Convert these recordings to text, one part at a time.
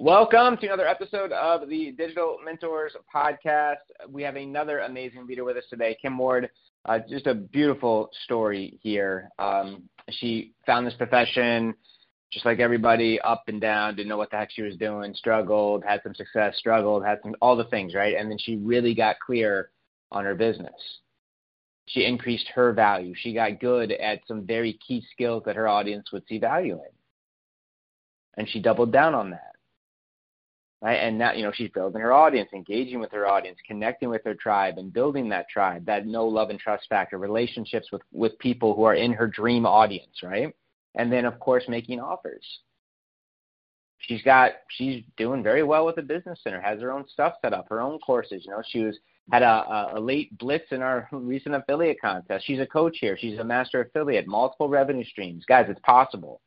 Welcome to another episode of the Digital Mentors podcast. We have another amazing leader with us today, Kim Ward. Uh, just a beautiful story here. Um, she found this profession just like everybody, up and down, didn't know what the heck she was doing, struggled, had some success, struggled, had some all the things, right? And then she really got clear on her business. She increased her value. She got good at some very key skills that her audience would see value in. And she doubled down on that. Right? And now, you know, she's building her audience, engaging with her audience, connecting with her tribe and building that tribe, that no love and trust factor, relationships with, with people who are in her dream audience, right? and then of course making offers. She's got she's doing very well with the business center, has her own stuff set up, her own courses. You know, she was had a, a late blitz in our recent affiliate contest. She's a coach here. She's a master affiliate, multiple revenue streams. Guys, it's possible.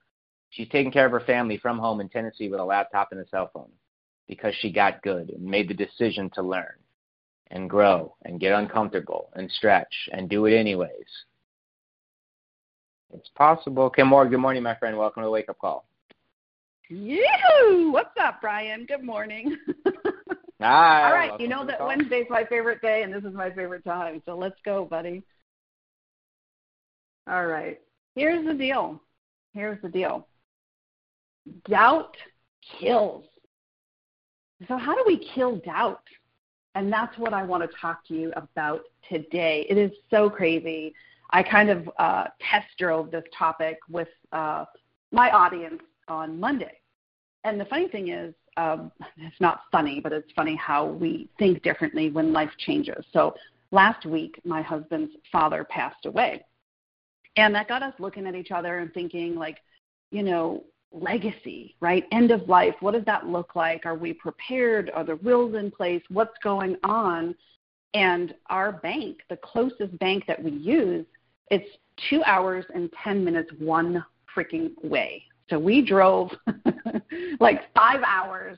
She's taking care of her family from home in Tennessee with a laptop and a cell phone because she got good and made the decision to learn and grow and get uncomfortable and stretch and do it anyways. It's possible. Kim Ward, good morning, my friend. Welcome to the Wake Up Call. Yoo! What's up, Brian? Good morning. Hi. All right. You know that Wednesday's my favorite day, and this is my favorite time. So let's go, buddy. All right. Here's the deal. Here's the deal. Doubt kills. So, how do we kill doubt? And that's what I want to talk to you about today. It is so crazy I kind of uh, test drove this topic with uh, my audience on Monday. And the funny thing is, um, it's not funny, but it's funny how we think differently when life changes. So last week, my husband's father passed away. And that got us looking at each other and thinking, like, you know, legacy, right? End of life. What does that look like? Are we prepared? Are the wills in place? What's going on? And our bank, the closest bank that we use, it's two hours and 10 minutes one freaking way. So we drove like five hours,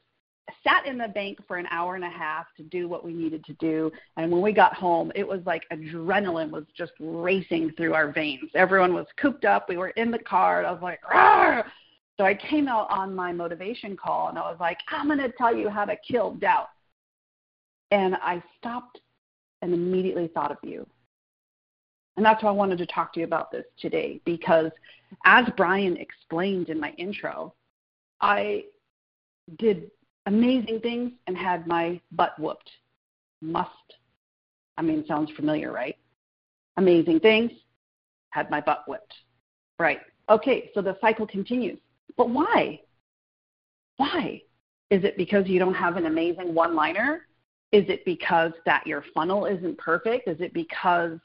sat in the bank for an hour and a half to do what we needed to do. And when we got home, it was like adrenaline was just racing through our veins. Everyone was cooped up. We were in the car. I was like, Rawr! So I came out on my motivation call and I was like, I'm going to tell you how to kill doubt. And I stopped and immediately thought of you. And that's why I wanted to talk to you about this today because as Brian explained in my intro, I did amazing things and had my butt whooped. Must. I mean, sounds familiar, right? Amazing things, had my butt whipped. Right. Okay, so the cycle continues. But why? Why? Is it because you don't have an amazing one liner? Is it because that your funnel isn't perfect? Is it because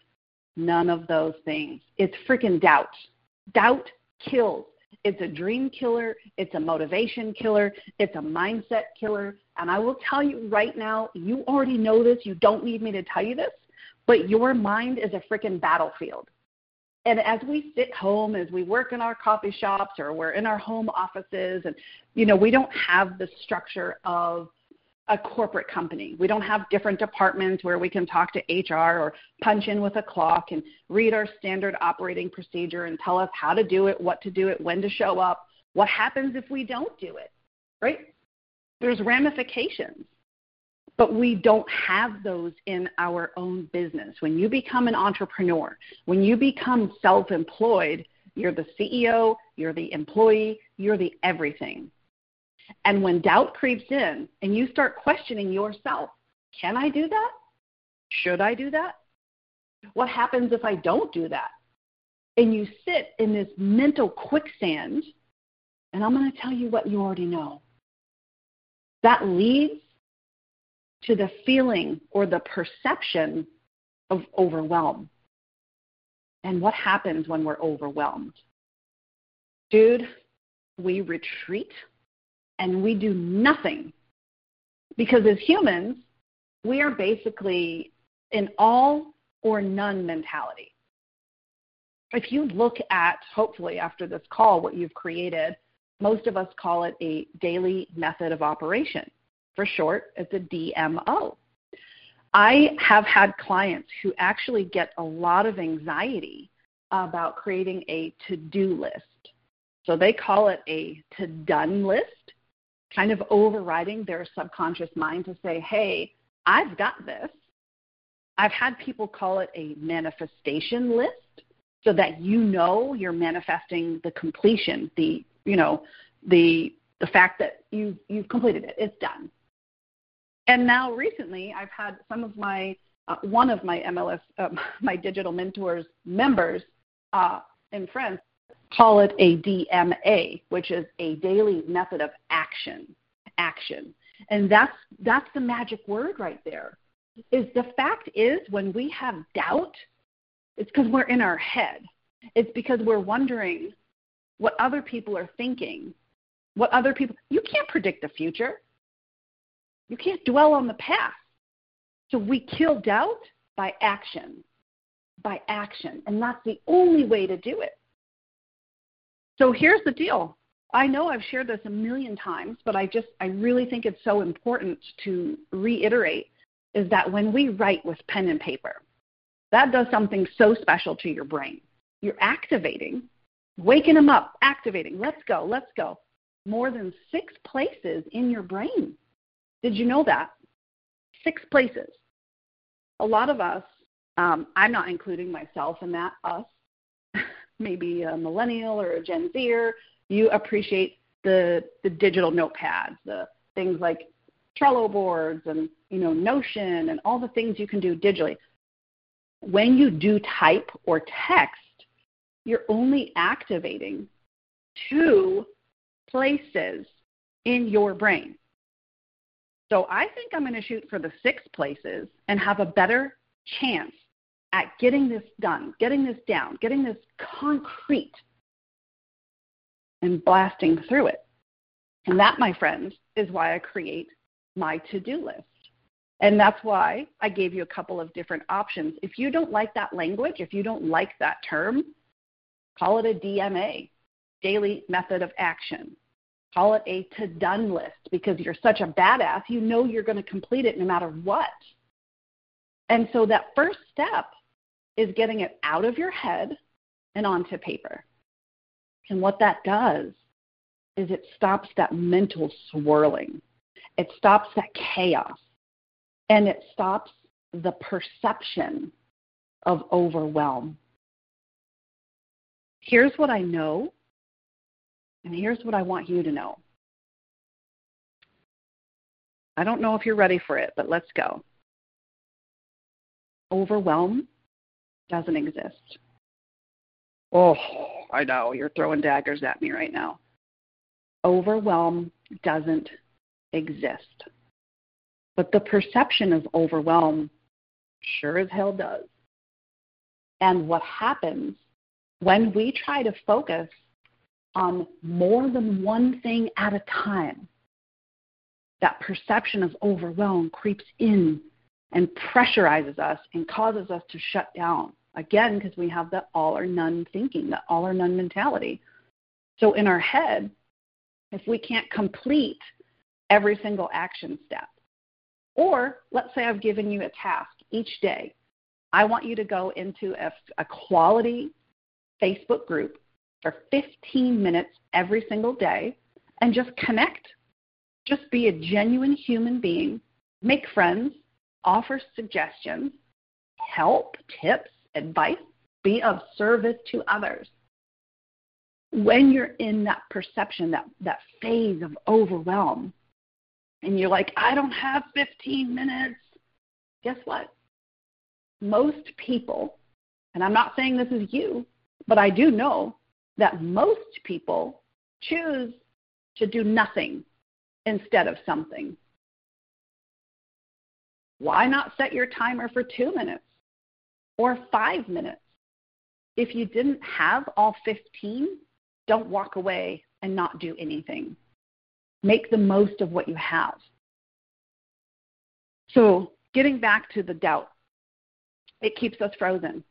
None of those things. It's freaking doubt. Doubt kills. It's a dream killer. It's a motivation killer. It's a mindset killer. And I will tell you right now, you already know this. You don't need me to tell you this, but your mind is a freaking battlefield. And as we sit home, as we work in our coffee shops or we're in our home offices, and, you know, we don't have the structure of a corporate company. We don't have different departments where we can talk to HR or punch in with a clock and read our standard operating procedure and tell us how to do it, what to do it, when to show up, what happens if we don't do it, right? There's ramifications. But we don't have those in our own business. When you become an entrepreneur, when you become self employed, you're the CEO, you're the employee, you're the everything. And when doubt creeps in and you start questioning yourself, can I do that? Should I do that? What happens if I don't do that? And you sit in this mental quicksand, and I'm going to tell you what you already know. That leads to the feeling or the perception of overwhelm. And what happens when we're overwhelmed? Dude, we retreat and we do nothing. Because as humans, we are basically an all or none mentality. If you look at, hopefully after this call, what you've created, most of us call it a daily method of operation. For short, it's a DMO. I have had clients who actually get a lot of anxiety about creating a to do list. So they call it a to done list, kind of overriding their subconscious mind to say, hey, I've got this. I've had people call it a manifestation list so that you know you're manifesting the completion, the you know, the the fact that you you've completed it. It's done. And now recently, I've had some of my uh, one of my MLS, uh, my digital mentors members uh, and friends call it a DMA, which is a daily method of action. Action, and that's that's the magic word right there. Is the fact is when we have doubt, it's because we're in our head. It's because we're wondering what other people are thinking, what other people. You can't predict the future. You can't dwell on the past. So we kill doubt by action, by action. And that's the only way to do it. So here's the deal. I know I've shared this a million times, but I just, I really think it's so important to reiterate is that when we write with pen and paper, that does something so special to your brain. You're activating, waking them up, activating, let's go, let's go. More than six places in your brain. Did you know that? Six places. A lot of us, um, I'm not including myself in that, us, maybe a millennial or a Gen Zer, you appreciate the, the digital notepads, the things like Trello boards and you know Notion and all the things you can do digitally. When you do type or text, you're only activating two places in your brain. So I think I'm going to shoot for the six places and have a better chance at getting this done, getting this down, getting this concrete, and blasting through it. And that, my friends, is why I create my to do list. And that's why I gave you a couple of different options. If you don't like that language, if you don't like that term, call it a DMA, daily method of action. Call it a to done list because you're such a badass, you know you're going to complete it no matter what. And so that first step is getting it out of your head and onto paper. And what that does is it stops that mental swirling, it stops that chaos, and it stops the perception of overwhelm. Here's what I know, and here's what I want you to know. I don't know if you're ready for it, but let's go. Overwhelm doesn't exist. Oh, I know. You're throwing daggers at me right now. Overwhelm doesn't exist. But the perception of overwhelm sure as hell does. And what happens when we try to focus on more than one thing at a time, that perception of overwhelm creeps in and pressurizes us and causes us to shut down. Again, because we have that all or none thinking, that all or none mentality. So in our head, if we can't complete every single action step, or let's say I've given you a task each day, I want you to go into a, a quality Facebook group for 15 minutes every single day and just connect. Just be a genuine human being, make friends, offer suggestions, help, tips, advice, be of service to others. When you're in that perception, that, that phase of overwhelm, and you're like, I don't have 15 minutes, guess what? Most people, and I'm not saying this is you, but I do know that most people choose to do nothing instead of something. Why not set your timer for two minutes or five minutes? If you didn't have all 15, don't walk away and not do anything. Make the most of what you have. So, getting back to the doubt, it keeps us frozen.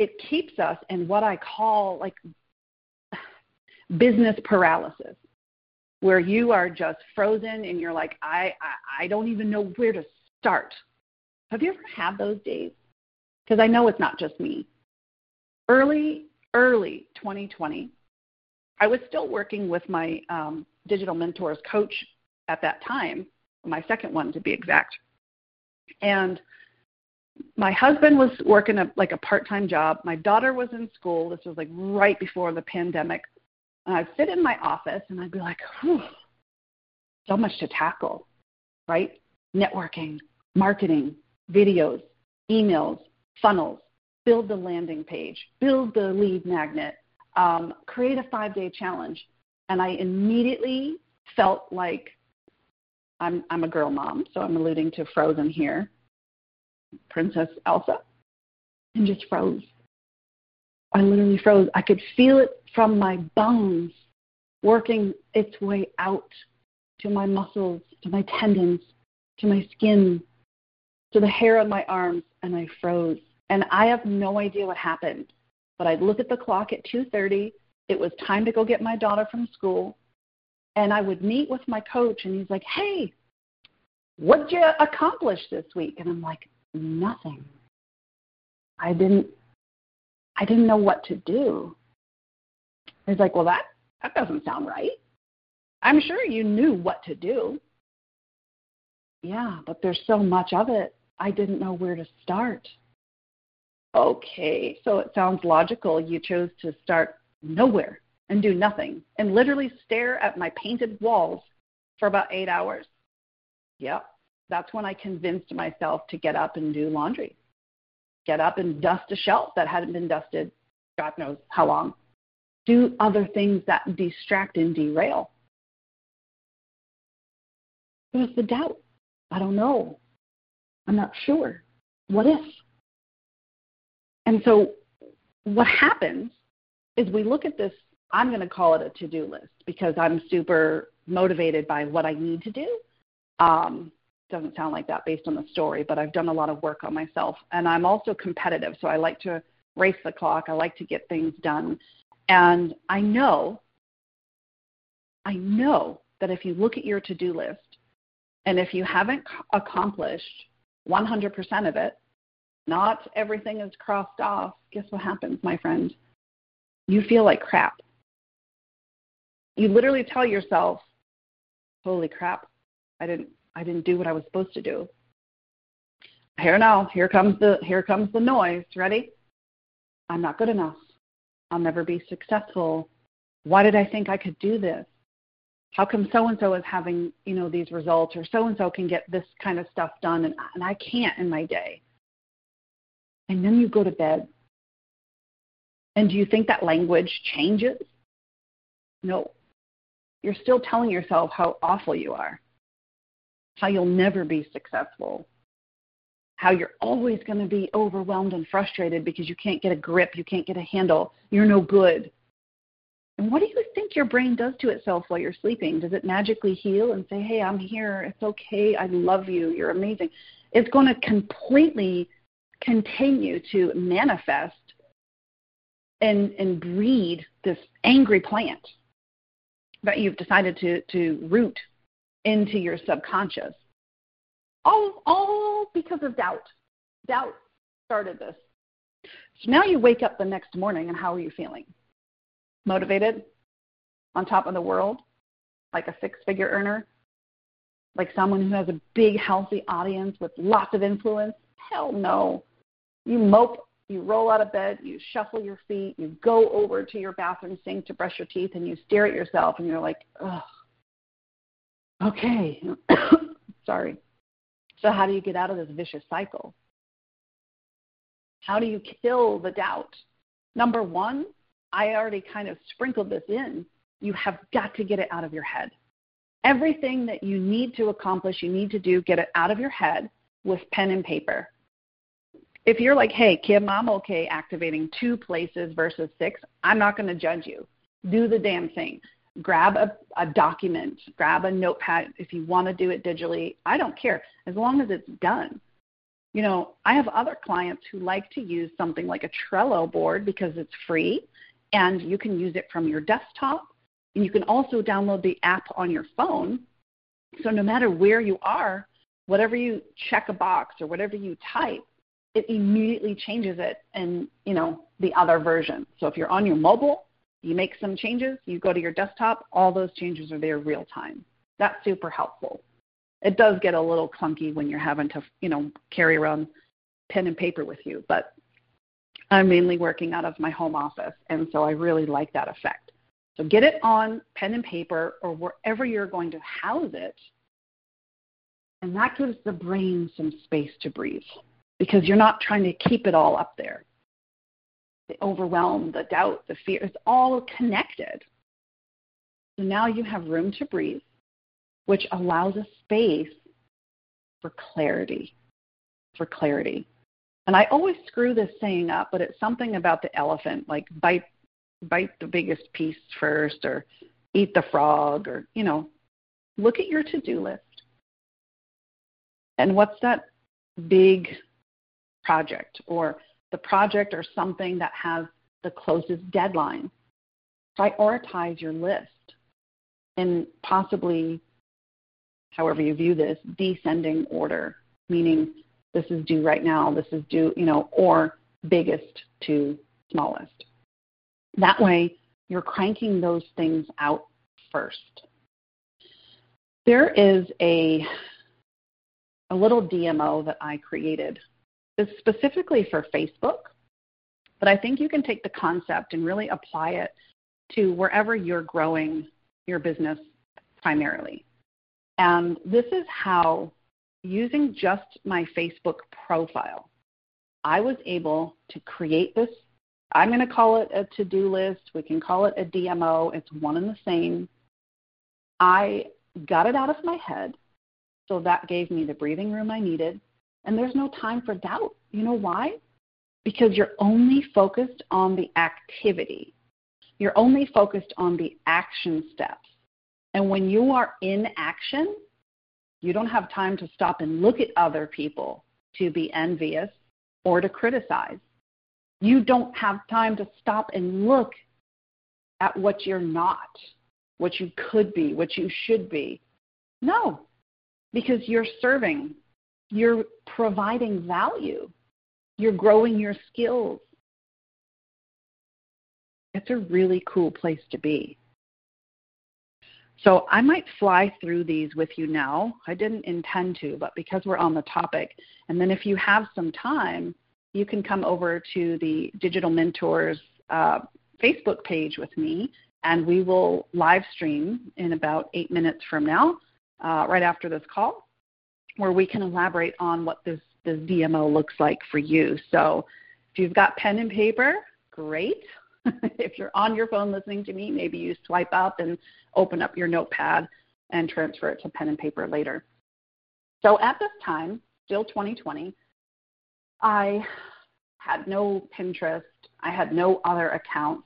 It keeps us in what I call like business paralysis, where you are just frozen and you're like, I, I, I don't even know where to start. Have you ever had those days? Because I know it's not just me. Early, early 2020, I was still working with my um, digital mentors coach at that time, my second one to be exact. And my husband was working a, like a part-time job. My daughter was in school. This was like right before the pandemic. And I'd sit in my office and I'd be like, whew, so much to tackle, right? Networking, marketing, videos, emails, funnels, build the landing page, build the lead magnet, um, create a five day challenge. And I immediately felt like I'm, I'm a girl mom, so I'm alluding to Frozen here, Princess Elsa, and just froze. I literally froze. I could feel it from my bones working its way out to my muscles, to my tendons, to my skin, to the hair on my arms, and I froze. And I have no idea what happened. But I'd look at the clock at 2:30. It was time to go get my daughter from school. And I would meet with my coach and he's like, "Hey, what'd you accomplish this week?" And I'm like, "Nothing. I didn't I didn't know what to do." He's like, "Well, that that doesn't sound right. I'm sure you knew what to do." Yeah, but there's so much of it. I didn't know where to start. Okay, so it sounds logical. You chose to start nowhere and do nothing and literally stare at my painted walls for about eight hours. Yep, that's when I convinced myself to get up and do laundry. Get up and dust a shelf that hadn't been dusted, God knows how long. Do other things that distract and derail. Was the doubt. I don't know. I'm not sure. What if? And so what happens is we look at this, I'm going to call it a to do list because I'm super motivated by what I need to do. Um, doesn't sound like that based on the story, but I've done a lot of work on myself. And I'm also competitive, so I like to race the clock. I like to get things done. And I know, I know that if you look at your to do list and if you haven't accomplished 100% of it, not everything is crossed off, guess what happens, my friend? You feel like crap. You literally tell yourself, "Holy crap, I didn't I didn't do what I was supposed to do." Here now, here comes the here comes the noise. Ready? I'm not good enough. I'll never be successful. Why did I think I could do this? How come so and so is having, you know, these results or so and so can get this kind of stuff done and, and I can't in my day? and then you go to bed. And do you think that language changes? No. You're still telling yourself how awful you are, how you'll never be successful, how you're always going to be overwhelmed and frustrated because you can't get a grip, you can't get a handle, you're no good. And what do you think your brain does to itself while you're sleeping? Does it magically heal and say, hey, I'm here, it's okay, I love you, you're amazing? It's going to completely continue to manifest and, and breed this angry plant that you've decided to, to root into your subconscious. All, all because of doubt. Doubt started this. So now you wake up the next morning, and how are you feeling? Motivated? On top of the world? Like a six figure earner? Like someone who has a big, healthy audience with lots of influence? Hell no. You mope, you roll out of bed, you shuffle your feet, you go over to your bathroom sink to brush your teeth, and you stare at yourself and you're like, ugh, okay, sorry. So, how do you get out of this vicious cycle? How do you kill the doubt? Number one, I already kind of sprinkled this in. You have got to get it out of your head. Everything that you need to accomplish, you need to do, get it out of your head with pen and paper if you're like, hey, Kim, I'm okay activating two places versus six, I'm not going to judge you. Do the damn thing. Grab a, a document, grab a notepad if you want to do it digitally. I don't care as long as it's done. You know, I have other clients who like to use something like a Trello board because it's free and you can use it from your desktop. And you can also download the app on your phone. So no matter where you are, whatever you check a box or whatever you type, it immediately changes it in, you know, the other version. So if you're on your mobile, you make some changes, you go to your desktop, all those changes are there real time. That's super helpful. It does get a little clunky when you're having to, you know, carry around pen and paper with you, but I'm mainly working out of my home office, and so I really like that effect. So get it on pen and paper or wherever you're going to house it, and that gives the brain some space to breathe because you're not trying to keep it all up there. The overwhelm, the doubt, the fear, it's all connected. So now you have room to breathe, which allows a space for clarity. For clarity. And I always screw this saying up, but it's something about the elephant, like bite bite the biggest piece first or eat the frog or, you know, look at your to-do list. And what's that big project or the project or something that has the closest deadline. Prioritize your list in possibly, however you view this, descending order, meaning this is due right now, this is due, you know, or biggest to smallest. That way, you're cranking those things out first. There is a a little DMO that I created specifically for Facebook, but I think you can take the concept and really apply it to wherever you're growing your business primarily. And this is how, using just my Facebook profile, I was able to create this. I'm going to call it a to do list. We can call it a DMO. It's one and the same. I got it out of my head. So that gave me the breathing room I needed and there's no time for doubt. You know why? Because you're only focused on the activity. You're only focused on the action steps. And when you are in action, you don't have time to stop and look at other people to be envious or to criticize. You don't have time to stop and look at what you're not, what you could be, what you should be. No, because you're serving you're providing value. You're growing your skills. It's a really cool place to be. So I might fly through these with you now. I didn't intend to, but because we're on the topic, and then if you have some time, you can come over to the Digital Mentors uh, Facebook page with me, and we will live stream in about eight minutes from now, uh, right after this call where we can elaborate on what this, this DMO looks like for you. So if you've got pen and paper, great. if you're on your phone listening to me, maybe you swipe up and open up your notepad and transfer it to pen and paper later. So at this time, still 2020, I had no Pinterest. I had no other accounts.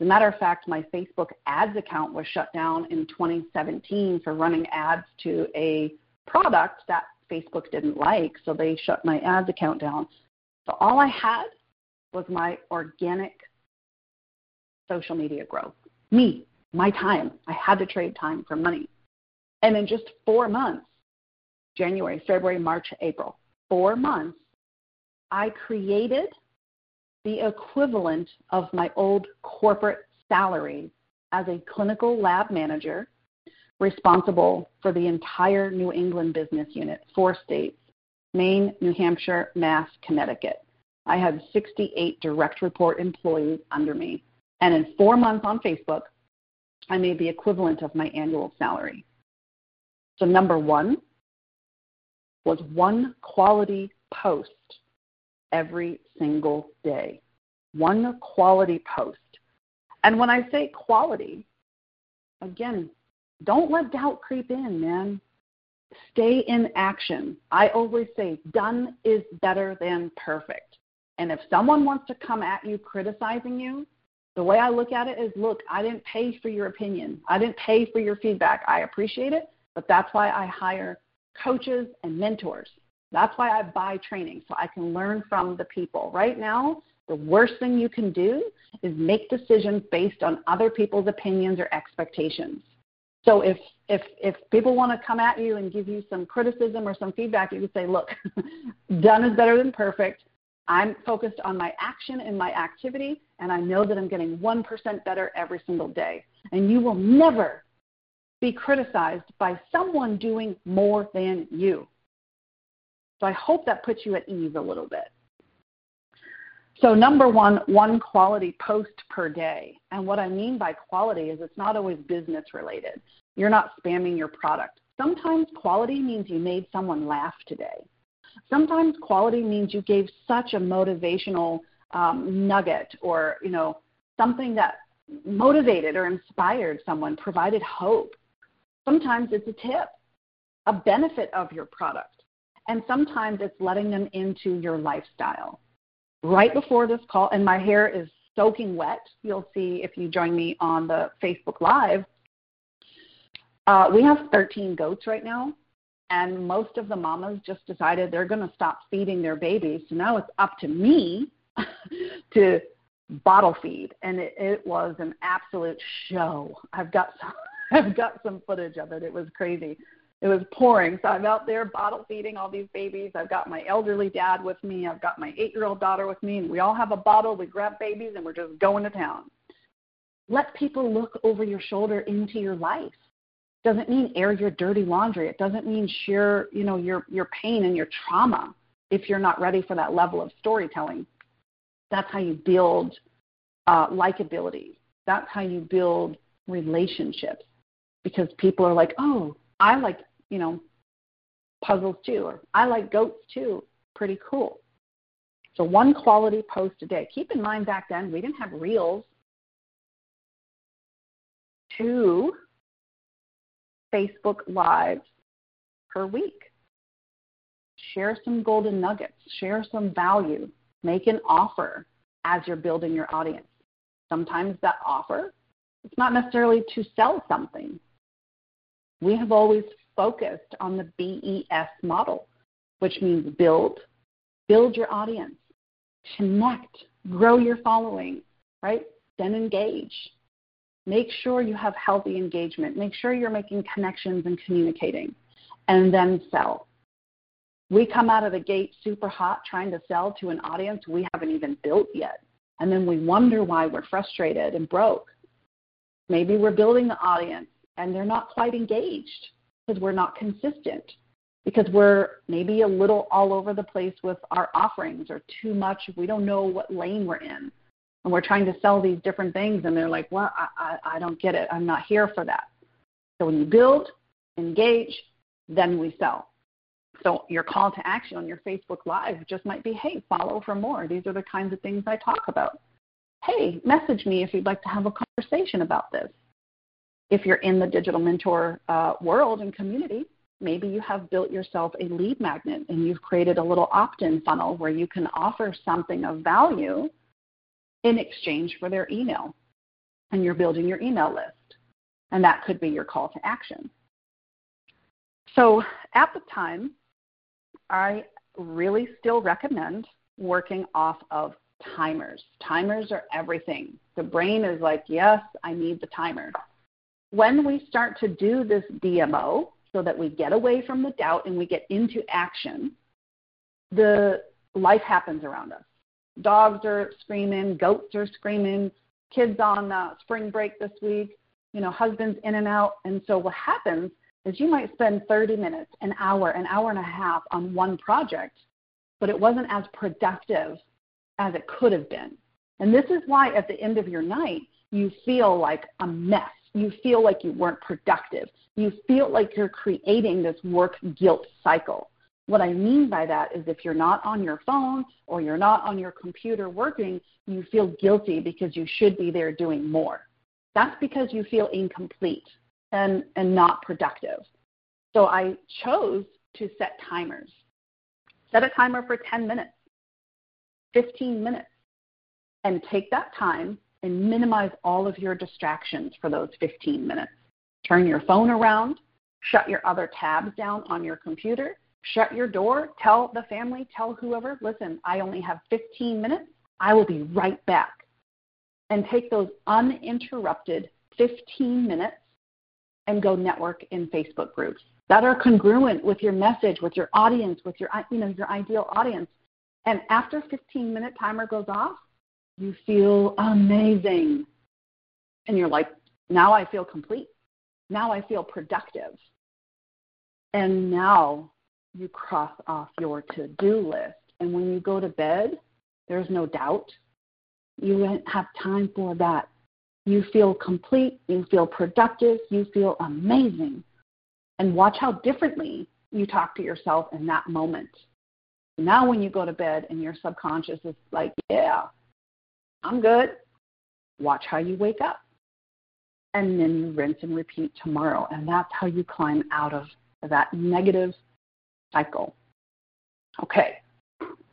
As a matter of fact, my Facebook ads account was shut down in 2017 for running ads to a product that Facebook didn't like, so they shut my ads account down. So all I had was my organic social media growth. Me, my time. I had to trade time for money. And in just four months, January, February, March, April, four months, I created the equivalent of my old corporate salary as a clinical lab manager responsible for the entire New England business unit, four states Maine, New Hampshire, Mass, Connecticut. I had 68 direct report employees under me. And in four months on Facebook, I made the equivalent of my annual salary. So, number one was one quality post every single day. One quality post. And when I say quality, again, don't let doubt creep in, man. Stay in action. I always say done is better than perfect. And if someone wants to come at you criticizing you, the way I look at it is look, I didn't pay for your opinion. I didn't pay for your feedback. I appreciate it, but that's why I hire coaches and mentors That's why I buy training, so I can learn from the people. Right now, the worst thing you can do is make decisions based on other people's opinions or expectations. So if if if people want to come at you and give you some criticism or some feedback, you can say, "Look, done is better than perfect. I'm focused on my action and my activity, and I know that I'm getting 1% better every single day. And you will never be criticized by someone doing more than you. So I hope that puts you at ease a little bit. So, number one, one quality post per day. And what I mean by quality is it's not always business related. You're not spamming your product. Sometimes quality means you made someone laugh today. Sometimes quality means you gave such a motivational um, nugget or, you know, something that motivated or inspired someone, provided hope. Sometimes it's a tip, a benefit of your product. And sometimes it's letting them into your lifestyle. Right before this call, and my hair is soaking wet, you'll see if you join me on the Facebook Live. Uh, we have 13 goats right now, and most of the mamas just decided they're going to stop feeding their babies. So now it's up to me to bottle feed, and it, it was an absolute show. I've got some, I've got some footage of it. It was crazy. It was pouring, so I'm out there bottle feeding all these babies. I've got my elderly dad with me. I've got my eight-year-old daughter with me, and we all have a bottle. We grab babies, and we're just going to town. Let people look over your shoulder into your life doesn't mean air your dirty laundry. It doesn't mean share, you know, your your pain and your trauma if you're not ready for that level of storytelling. That's how you build uh, likability. That's how you build relationships because people are like, oh, I like, you know, puzzles too, or I like goats too. Pretty cool. So one quality post a day. Keep in mind back then we didn't have reels. Two Facebook Lives per week. Share some golden nuggets, share some value, make an offer as you're building your audience. Sometimes that offer, it's not necessarily to sell something. We have always focused on the BES model, which means build, build your audience, connect, grow your following, right? Then engage. Make sure you have healthy engagement. Make sure you're making connections and communicating, and then sell. We come out of the gate super hot trying to sell to an audience we haven't even built yet. And then we wonder why we're frustrated and broke. Maybe we're building the audience and they're not quite engaged because we're not consistent, because we're maybe a little all over the place with our offerings or too much. We don't know what lane we're in. And we're trying to sell these different things and they're like well I, I, I don't get it. I'm not here for that. So when you build engage then we sell. So your call to action on your facebook live just might be hey follow for more. These are the kinds of things i talk about. Hey message me if you'd like to have a conversation about this if you're in the digital mentor uh, world and community maybe you have built yourself a lead magnet and you've created a little opt-in funnel where you can offer something of value in exchange for their email. And you're building your email list. And that could be your call to action. So at the time, I really still recommend working off of timers. Timers are everything. The brain is like, yes, I need the timer. When we start to do this DMO, so that we get away from the doubt and we get into action, the life happens around us dogs are screaming, goats are screaming, kids on uh, spring break this week, you know, husbands in and out. And so what happens is you might spend 30 minutes, an hour, an hour and a half on one project, but it wasn't as productive as it could have been. And this is why at the end of your night, you feel like a mess. You feel like you weren't productive. You feel like you're creating this work guilt cycle. What I mean by that is if you're not on your phone or you're not on your computer working, you feel guilty because you should be there doing more. That's because you feel incomplete and, and not productive. So I chose to set timers. Set a timer for 10 minutes, 15 minutes, and take that time and minimize all of your distractions for those 15 minutes. Turn your phone around, shut your other tabs down on your computer, Shut your door, tell the family, tell whoever, listen, I only have 15 minutes. I will be right back. And take those uninterrupted 15 minutes and go network in Facebook groups that are congruent with your message, with your audience, with your you know your ideal audience. And after 15 minute timer goes off, you feel amazing. And you're like, now I feel complete. Now I feel productive. And now you cross off your to do list. And when you go to bed, there's no doubt. You have time for that. You feel complete. You feel productive. You feel amazing. And watch how differently you talk to yourself in that moment. Now, when you go to bed and your subconscious is like, yeah, I'm good, watch how you wake up. And then you rinse and repeat tomorrow. And that's how you climb out of that negative cycle. Okay.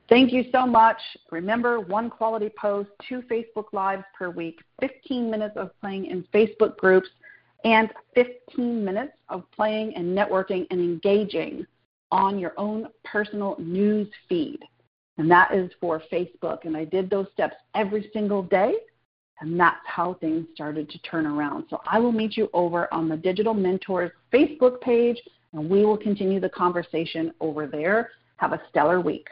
Thank you so much. Remember, one quality post, two Facebook Lives per week, 15 minutes of playing in Facebook groups, and 15 minutes of playing and networking and engaging on your own personal news feed. And that is for Facebook. And I did those steps every single day. And that's how things started to turn around. So I will meet you over on the Digital Mentors Facebook page, and we will continue the conversation over there. Have a stellar week.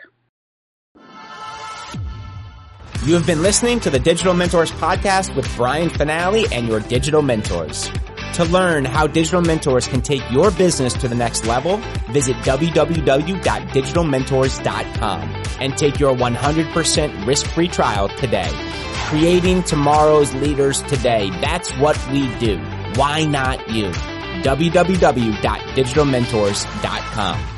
You have been listening to the Digital Mentors podcast with Brian Finale and your digital mentors. To learn how digital mentors can take your business to the next level, visit www.digitalmentors.com and take your 100% risk-free trial today. Creating tomorrow's leaders today. That's what we do. Why not you? www.digitalmentors.com.